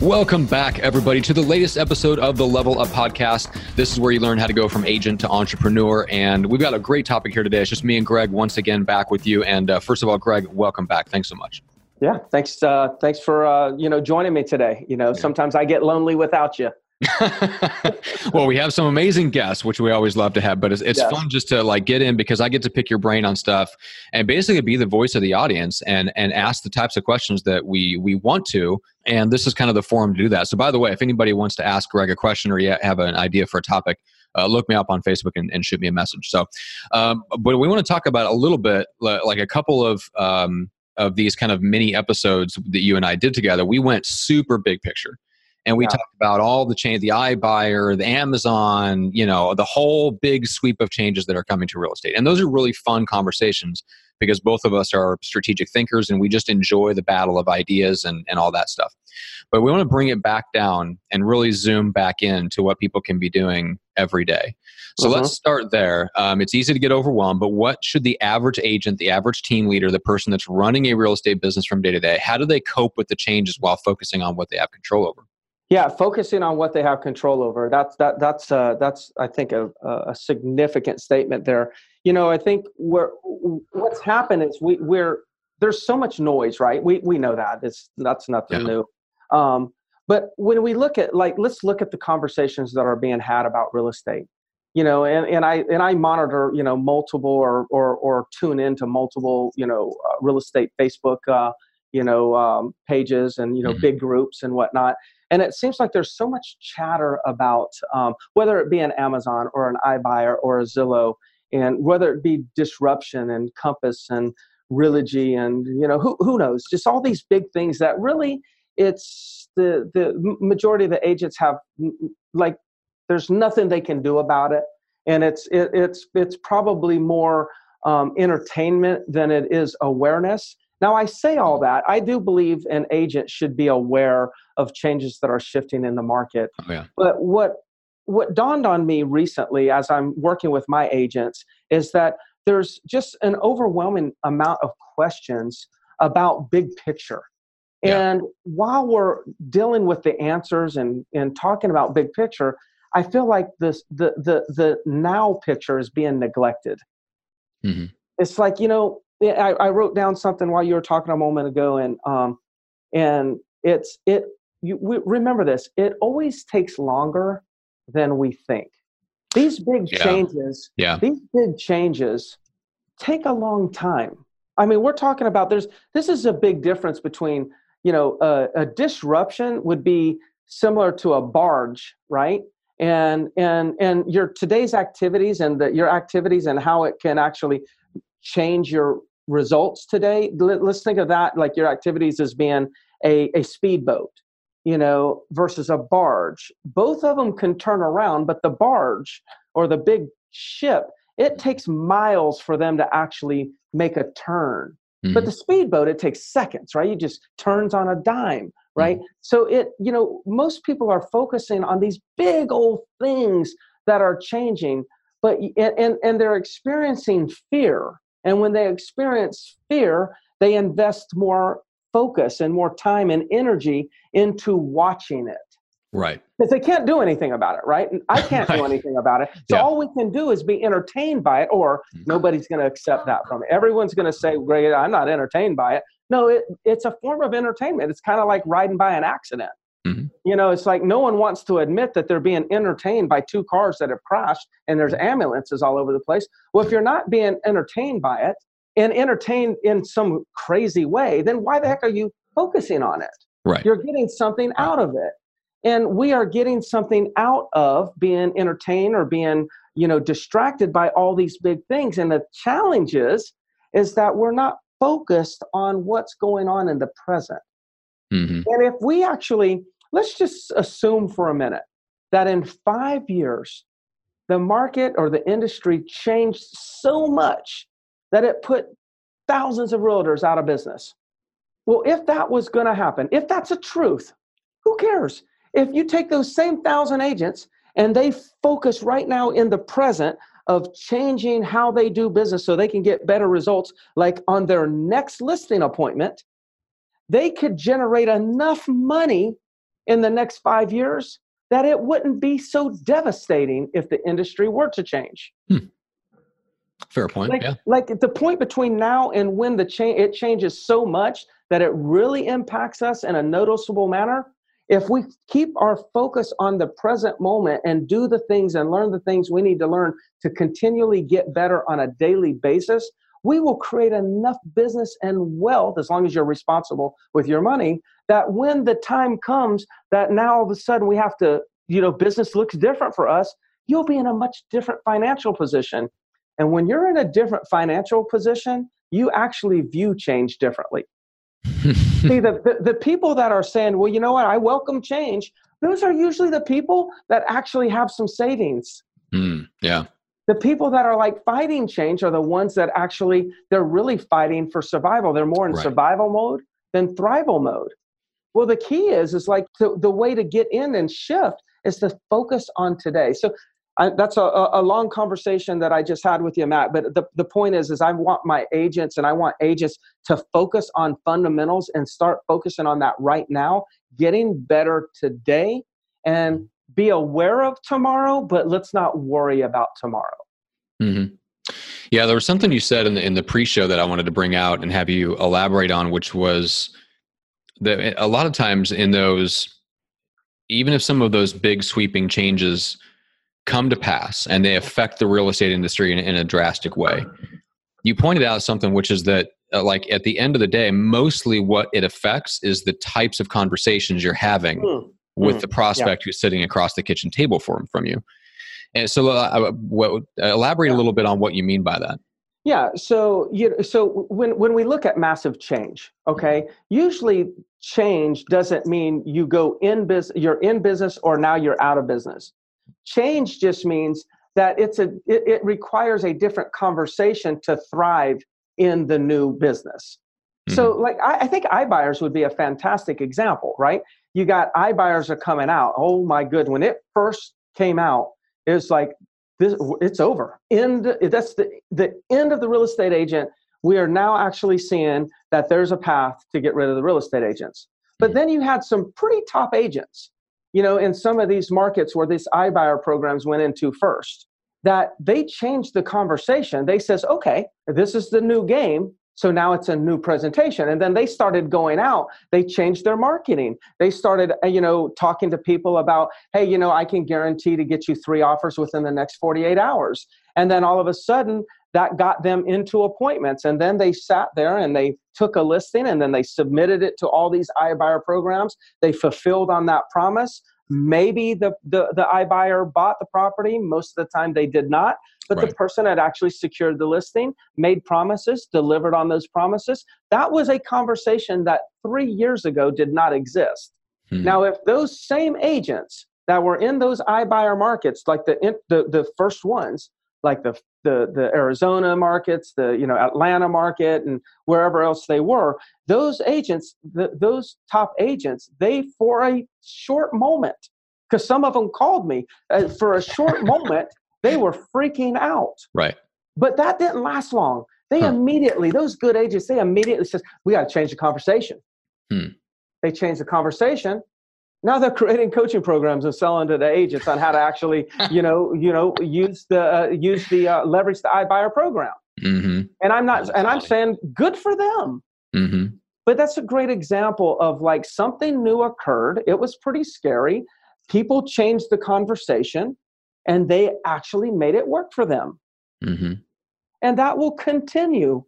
Welcome back, everybody, to the latest episode of the Level Up Podcast. This is where you learn how to go from agent to entrepreneur. And we've got a great topic here today. It's just me and Greg once again back with you. And uh, first of all, Greg, welcome back. Thanks so much. Yeah, thanks. Uh, thanks for uh, you know joining me today. You know, yeah. sometimes I get lonely without you. well, we have some amazing guests, which we always love to have, but it's, it's fun just to like get in because I get to pick your brain on stuff and basically be the voice of the audience and and ask the types of questions that we we want to. And this is kind of the forum to do that. So, by the way, if anybody wants to ask Greg a question or you have an idea for a topic, uh, look me up on Facebook and, and, shoot me a message. So, um, but we want to talk about a little bit, like a couple of um, of these kind of mini episodes that you and I did together. We went super big picture and we yeah. talked about all the change the iBuyer the amazon you know the whole big sweep of changes that are coming to real estate. And those are really fun conversations because both of us are strategic thinkers and we just enjoy the battle of ideas and, and all that stuff. But we want to bring it back down and really zoom back in to what people can be doing every day. So uh-huh. let's start there. Um, it's easy to get overwhelmed but what should the average agent the average team leader the person that's running a real estate business from day to day how do they cope with the changes while focusing on what they have control over yeah, focusing on what they have control over. That's that that's uh, that's I think a, a significant statement there. You know, I think where what's happened is we we're there's so much noise, right? We we know that it's that's nothing yeah. new. Um, but when we look at like let's look at the conversations that are being had about real estate. You know, and, and I and I monitor you know multiple or or or tune into multiple you know uh, real estate Facebook uh, you know um, pages and you know mm-hmm. big groups and whatnot and it seems like there's so much chatter about um, whether it be an Amazon or an iBuyer or a Zillow, and whether it be disruption and Compass and Realogy and you know who who knows, just all these big things that really it's the the majority of the agents have like there's nothing they can do about it, and it's it, it's it's probably more um, entertainment than it is awareness now, I say all that. I do believe an agent should be aware of changes that are shifting in the market. Oh, yeah. But what what dawned on me recently as I'm working with my agents is that there's just an overwhelming amount of questions about big picture. Yeah. And while we're dealing with the answers and, and talking about big picture, I feel like this the the the now picture is being neglected. Mm-hmm. It's like, you know, I, I wrote down something while you were talking a moment ago, and um, and it's it. You we, remember this? It always takes longer than we think. These big yeah. changes, yeah. these big changes take a long time. I mean, we're talking about there's this is a big difference between you know a, a disruption would be similar to a barge, right? And and and your today's activities and the, your activities and how it can actually change your results today let's think of that like your activities as being a, a speedboat you know versus a barge both of them can turn around but the barge or the big ship it takes miles for them to actually make a turn mm-hmm. but the speedboat it takes seconds right you just turns on a dime right mm-hmm. so it you know most people are focusing on these big old things that are changing but and and they're experiencing fear and when they experience fear, they invest more focus and more time and energy into watching it. Right. Because they can't do anything about it, right? And I can't do anything about it. So yeah. all we can do is be entertained by it, or mm-hmm. nobody's going to accept that from it. Everyone's going to say, Great, I'm not entertained by it. No, it, it's a form of entertainment. It's kind of like riding by an accident. Mm-hmm. You know, it's like no one wants to admit that they're being entertained by two cars that have crashed and there's ambulances all over the place. Well, if you're not being entertained by it and entertained in some crazy way, then why the heck are you focusing on it? Right. You're getting something out of it. And we are getting something out of being entertained or being, you know, distracted by all these big things. And the challenge is, is that we're not focused on what's going on in the present. Mm-hmm. And if we actually, let's just assume for a minute that in five years, the market or the industry changed so much that it put thousands of realtors out of business. Well, if that was going to happen, if that's a truth, who cares? If you take those same thousand agents and they focus right now in the present of changing how they do business so they can get better results, like on their next listing appointment, they could generate enough money in the next five years that it wouldn't be so devastating if the industry were to change. Hmm. Fair point. Like, yeah. like the point between now and when the change it changes so much that it really impacts us in a noticeable manner. If we keep our focus on the present moment and do the things and learn the things we need to learn to continually get better on a daily basis, we will create enough business and wealth as long as you're responsible with your money that when the time comes that now all of a sudden we have to you know business looks different for us you'll be in a much different financial position. And when you're in a different financial position you actually view change differently. See the, the, the people that are saying well you know what? I welcome change those are usually the people that actually have some savings. Mm, yeah the people that are like fighting change are the ones that actually they're really fighting for survival they're more in right. survival mode than thrival mode well the key is is like the, the way to get in and shift is to focus on today so I, that's a, a long conversation that I just had with you, Matt. But the, the point is, is I want my agents and I want agents to focus on fundamentals and start focusing on that right now, getting better today, and be aware of tomorrow, but let's not worry about tomorrow. Mm-hmm. Yeah, there was something you said in the in the pre-show that I wanted to bring out and have you elaborate on, which was that a lot of times in those, even if some of those big sweeping changes come to pass and they affect the real estate industry in, in a drastic way, you pointed out something which is that uh, like at the end of the day, mostly what it affects is the types of conversations you're having. Mm with mm, the prospect yeah. who's sitting across the kitchen table from from you. And so, uh, what, elaborate a little bit on what you mean by that. Yeah. So, you know, so when when we look at massive change, okay, usually change doesn't mean you go in business, you're in business, or now you're out of business. Change just means that it's a it, it requires a different conversation to thrive in the new business. Mm-hmm. So, like, I, I think iBuyers would be a fantastic example, right? You got iBuyers are coming out. Oh my good. When it first came out, it was like this it's over. End that's the the end of the real estate agent. We are now actually seeing that there's a path to get rid of the real estate agents. But hmm. then you had some pretty top agents, you know, in some of these markets where these iBuyer programs went into first, that they changed the conversation. They says, okay, this is the new game. So now it's a new presentation. And then they started going out. They changed their marketing. They started, uh, you know, talking to people about, hey, you know, I can guarantee to get you three offers within the next 48 hours. And then all of a sudden, that got them into appointments. And then they sat there and they took a listing and then they submitted it to all these iBuyer programs. They fulfilled on that promise. Maybe the, the, the iBuyer bought the property. Most of the time they did not. But right. the person had actually secured the listing, made promises, delivered on those promises. That was a conversation that three years ago did not exist. Hmm. Now, if those same agents that were in those iBuyer markets, like the, the, the first ones, like the, the, the Arizona markets, the you know Atlanta market, and wherever else they were, those agents, the, those top agents, they for a short moment, because some of them called me uh, for a short moment, they were freaking out. Right. But that didn't last long. They huh. immediately, those good agents, they immediately says, we got to change the conversation. Hmm. They changed the conversation. Now they're creating coaching programs and selling to the agents on how to actually, you know, you know, use the uh, use the uh, leverage the iBuyer program. Mm-hmm. And I'm not, and. I'm saying good for them. Mm-hmm. But that's a great example of like something new occurred. It was pretty scary. People changed the conversation and they actually made it work for them. Mm-hmm. And that will continue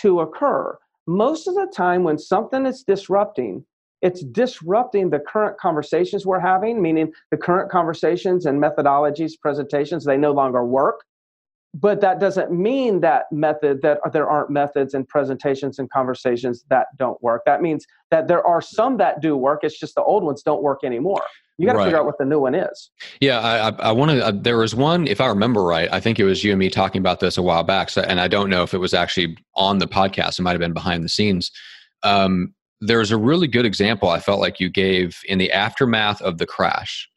to occur. Most of the time, when something is disrupting, it's disrupting the current conversations we're having, meaning the current conversations and methodologies, presentations, they no longer work. But that doesn't mean that method that there aren't methods and presentations and conversations that don't work. That means that there are some that do work it's just the old ones don't work anymore. You got to right. figure out what the new one is. Yeah i i, I want to uh, there was one if i remember right i think it was you and me talking about this a while back so, and i don't know if it was actually on the podcast it might have been behind the scenes. Um, there's a really good example i felt like you gave in the aftermath of the crash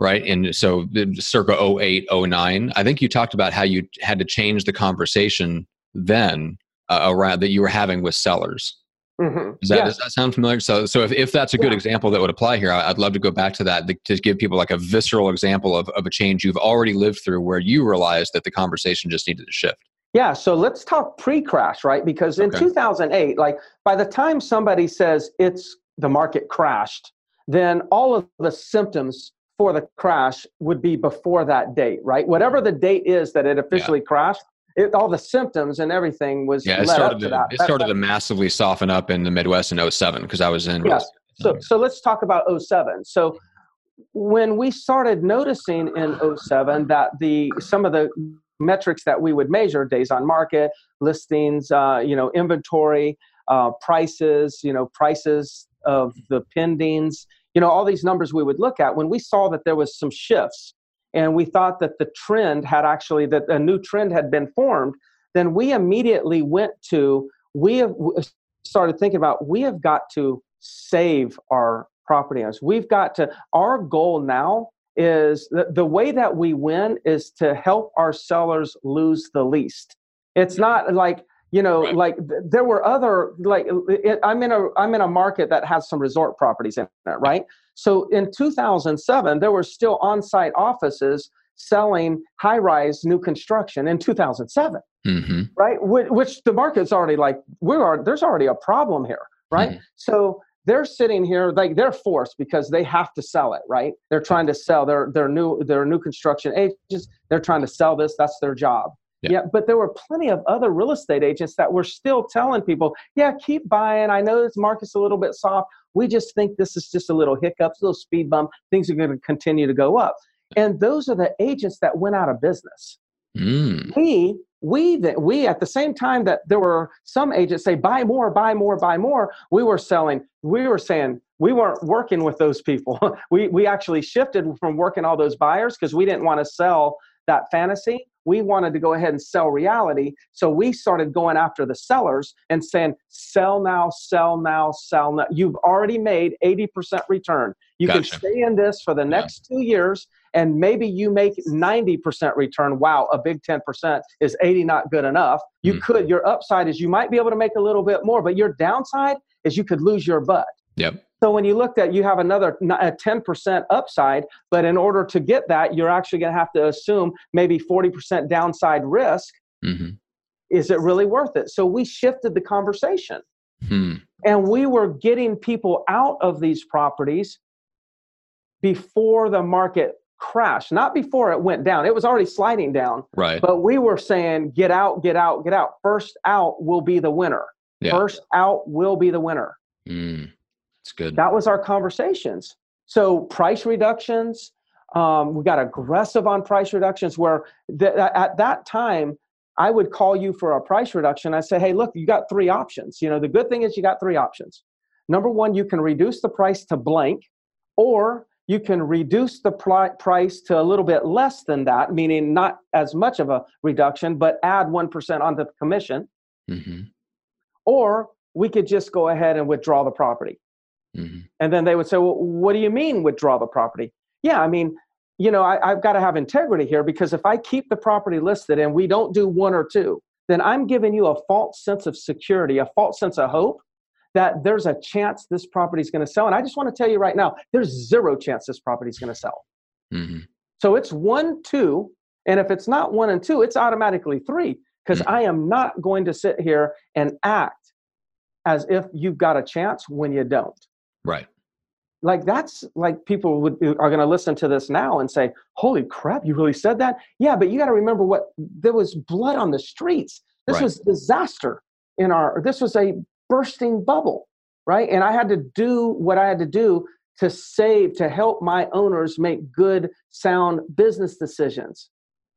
right? And so circa 08, 09, I think you talked about how you had to change the conversation then uh, around that you were having with sellers. Mm-hmm. Does, that, does that sound familiar? So, so if, if that's a good yeah. example that would apply here, I'd love to go back to that to give people like a visceral example of, of a change you've already lived through where you realized that the conversation just needed to shift. Yeah, so let's talk pre-crash, right? Because in okay. 2008, like by the time somebody says it's the market crashed, then all of the symptoms for the crash would be before that date, right? Whatever the date is that it officially yeah. crashed, it, all the symptoms and everything was yeah. It started to, to it started that, to massively soften up in the Midwest in 07 because I was in. Yes. So so let's talk about 07. So when we started noticing in 07 that the some of the metrics that we would measure days on market listings uh, you know inventory uh, prices you know prices of the pendings you know all these numbers we would look at when we saw that there was some shifts and we thought that the trend had actually that a new trend had been formed then we immediately went to we have started thinking about we have got to save our property owners. We've got to our goal now is the, the way that we win is to help our sellers lose the least. It's not like you know right. like there were other like it, i'm in a i'm in a market that has some resort properties in it right? So in 2007 there were still on-site offices selling high-rise new construction in 2007 mm-hmm. right? Which, which, the market's already like we are there's already a problem here right? Mm-hmm. so they're sitting here like they're forced because they have to sell it right? They're trying to sell their their new their new construction agents they're trying to sell this. That's their job yeah. yeah. but there were plenty of other real estate agents that were still telling people, yeah, keep buying. I know this market's a little bit soft. We just think this is just a little hiccups, a little speed bump. Things are going to continue to go up. And those are the agents that went out of business. Mm. We we that we at the same time that there were some agents say buy more, buy more, buy more. We were selling. We were saying we weren't working with those people. we we actually shifted from working all those buyers because we didn't want to sell that fantasy we wanted to go ahead and sell reality. So we started going after the sellers and saying, sell now, sell now, sell now. You've already made 80% return. You gotcha. can stay in this for the next yeah. two years and maybe you make 90% return. Wow, a big 10% is 80 not good enough. You mm. could, your upside is you might be able to make a little bit more, but your downside is you could lose your butt. Yep. So when you looked at, you have another a 10% upside, but in order to get that, you're actually going to have to assume maybe 40% downside risk. Mm-hmm. Is it really worth it? So we shifted the conversation. Hmm. And we were getting people out of these properties before the market crashed, not before it went down. It was already sliding down. Right. But we were saying, get out, get out, get out. First out will be the winner. Yeah. First out will be the winner. Mm. It's good. That was our conversations. So price reductions, um, we got aggressive on price reductions. Where th- at that time, I would call you for a price reduction. I say, hey, look, you got three options. You know, the good thing is you got three options. Number one, you can reduce the price to blank, or you can reduce the pl- price to a little bit less than that, meaning not as much of a reduction, but add 1% on the commission. Mm-hmm. Or we could just go ahead and withdraw the property. Mm-hmm. And then they would say, well, what do you mean withdraw the property? Yeah, I mean, you know, I, I've got to have integrity here because if I keep the property listed and we don't do one or two, then I'm giving you a false sense of security, a false sense of hope that there's a chance this property is going to sell. And I just want to tell you right now, there's zero chance this property is going to sell. Mm-hmm. So it's one, two. And if it's not one and two, it's automatically three because mm-hmm. I am not going to sit here and act as if you've got a chance when you don't. Right. Like that's like people would are going to listen to this now and say, "Holy crap, you really said that?" Yeah, but you got to remember what there was blood on the streets. This right. was disaster in our. This was a bursting bubble, right? And I had to do what I had to do to save to help my owners make good, sound business decisions.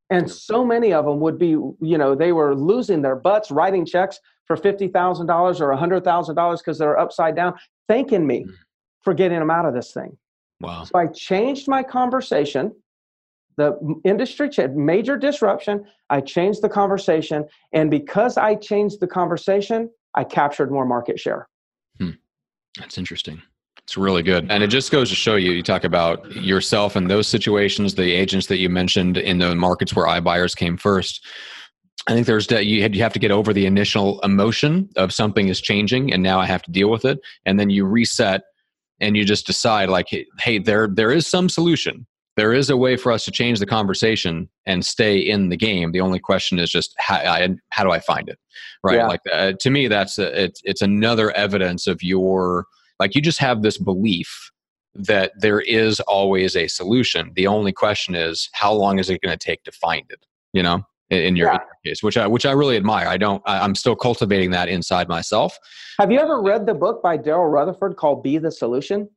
And so many of them would be, you know, they were losing their butts writing checks for $50,000 or $100,000 because they're upside down, thanking me mm. for getting them out of this thing. Wow. So I changed my conversation. The industry had major disruption. I changed the conversation. And because I changed the conversation, I captured more market share. Hmm. That's interesting. It's really good. And it just goes to show you, you talk about yourself and those situations, the agents that you mentioned in the markets where iBuyers came first. I think there's that you have to get over the initial emotion of something is changing and now I have to deal with it. And then you reset and you just decide like, hey, there there is some solution. There is a way for us to change the conversation and stay in the game. The only question is just how, I, how do I find it, right? Yeah. Like uh, to me, that's a, it's it's another evidence of your like you just have this belief that there is always a solution. The only question is how long is it going to take to find it? You know, in, in, your, yeah. case, which I which I really admire. I don't. I, am still cultivating that inside myself. Have you ever read the book by Daryl Rutherford called "Be the Solution"?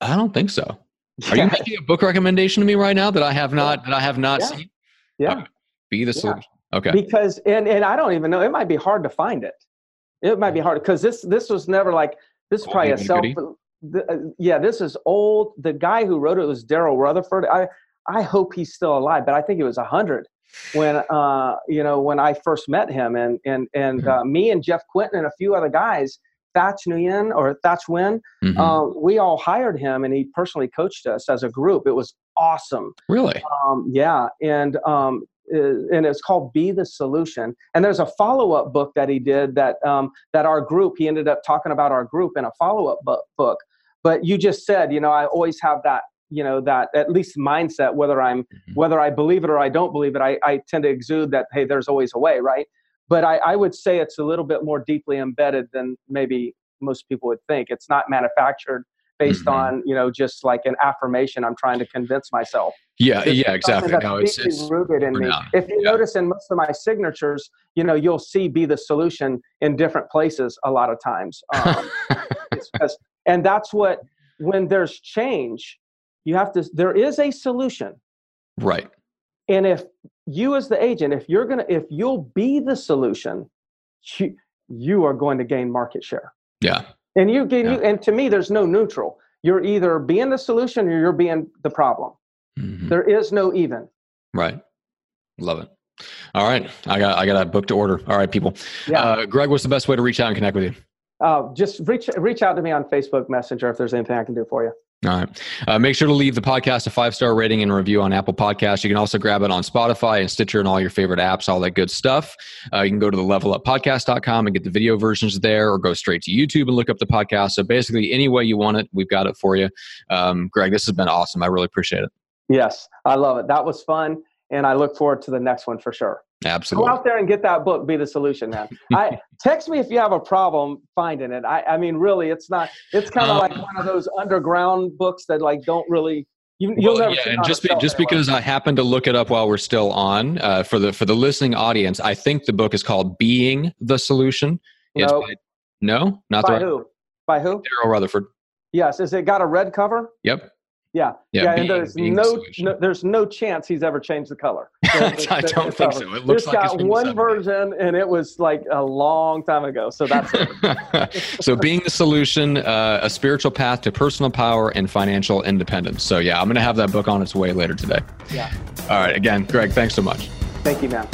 I don't think so. Are you making a book recommendation to me right now that I have not that I have not yeah. seen? Yeah. Okay. Be the solution. Okay. Because and and I don't even know. It might be hard to find it. It might be hard because this this was never like this is probably a self. The, uh, yeah, this is old. The guy who wrote it was Daryl Rutherford. I I hope he's still alive, but I think it was a hundred when uh you know when I first met him, and and and mm-hmm. uh, me and Jeff Quinton and a few other guys. Thach Nguyen or Thach Nguyen, mm-hmm. uh, we all hired him and he personally coached us as a group. It was awesome. Really? Um, yeah. And um, and it's called Be the Solution. And there's a follow up book that he did that um, that our group he ended up talking about our group in a follow up book. But you just said, you know, I always have that you know that at least mindset whether i'm mm-hmm. whether i believe it or i don't believe it I, I tend to exude that hey there's always a way right but I, I would say it's a little bit more deeply embedded than maybe most people would think it's not manufactured based mm-hmm. on you know just like an affirmation i'm trying to convince myself. Yeah yeah exactly. no it's, it's rooted in me. if you yeah. notice in most of my signatures you know you'll see be the solution in different places a lot of times um, because, and that's what when there's change you have to there is a solution. Right. And if you as the agent if you're gonna if you'll be the solution you, you are going to gain market share. Yeah and you get yeah. you, and to me, there's no neutral. You're either being the solution or you're being the problem. Mm-hmm. There is no even. Right. Love it. All right. I got I got a book to order. All right, people. Yeah. Uh, Greg, what's the best way to reach out and connect with you? Uh, just reach reach out to me on Facebook Messenger if there's anything I can do for you. All right. Uh, make sure to leave the podcast a five star rating and review on Apple Podcasts. You can also grab it on Spotify and Stitcher and all your favorite apps, all that good stuff. Uh, you can go to the leveluppodcast.com and get the video versions there, or go straight to YouTube and look up the podcast. So basically, any way you want it, we've got it for you. Um, Greg, this has been awesome. I really appreciate it. Yes, I love it. That was fun. And I look forward to the next one for sure. Absolutely. Go out there and get that book. Be the solution, man. I text me if you have a problem finding it. I, I mean, really, it's not. It's kind of um, like one of those underground books that like don't really. You, will well, never yeah, and just be, just because I happened to look it up while we're still on uh, for the for the listening audience, I think the book is called "Being the Solution." It's no, by, no, not by the who? By who? Daryl Rutherford. Yes. Is it got a red cover? Yep. Yeah, yeah, yeah being, and there's no, no, there's no chance he's ever changed the color. I don't think so. It looks it's like got one version, and it was like a long time ago. So that's it. so being the solution, uh, a spiritual path to personal power and financial independence. So yeah, I'm gonna have that book on its way later today. Yeah. All right. Again, Greg, thanks so much. Thank you, man.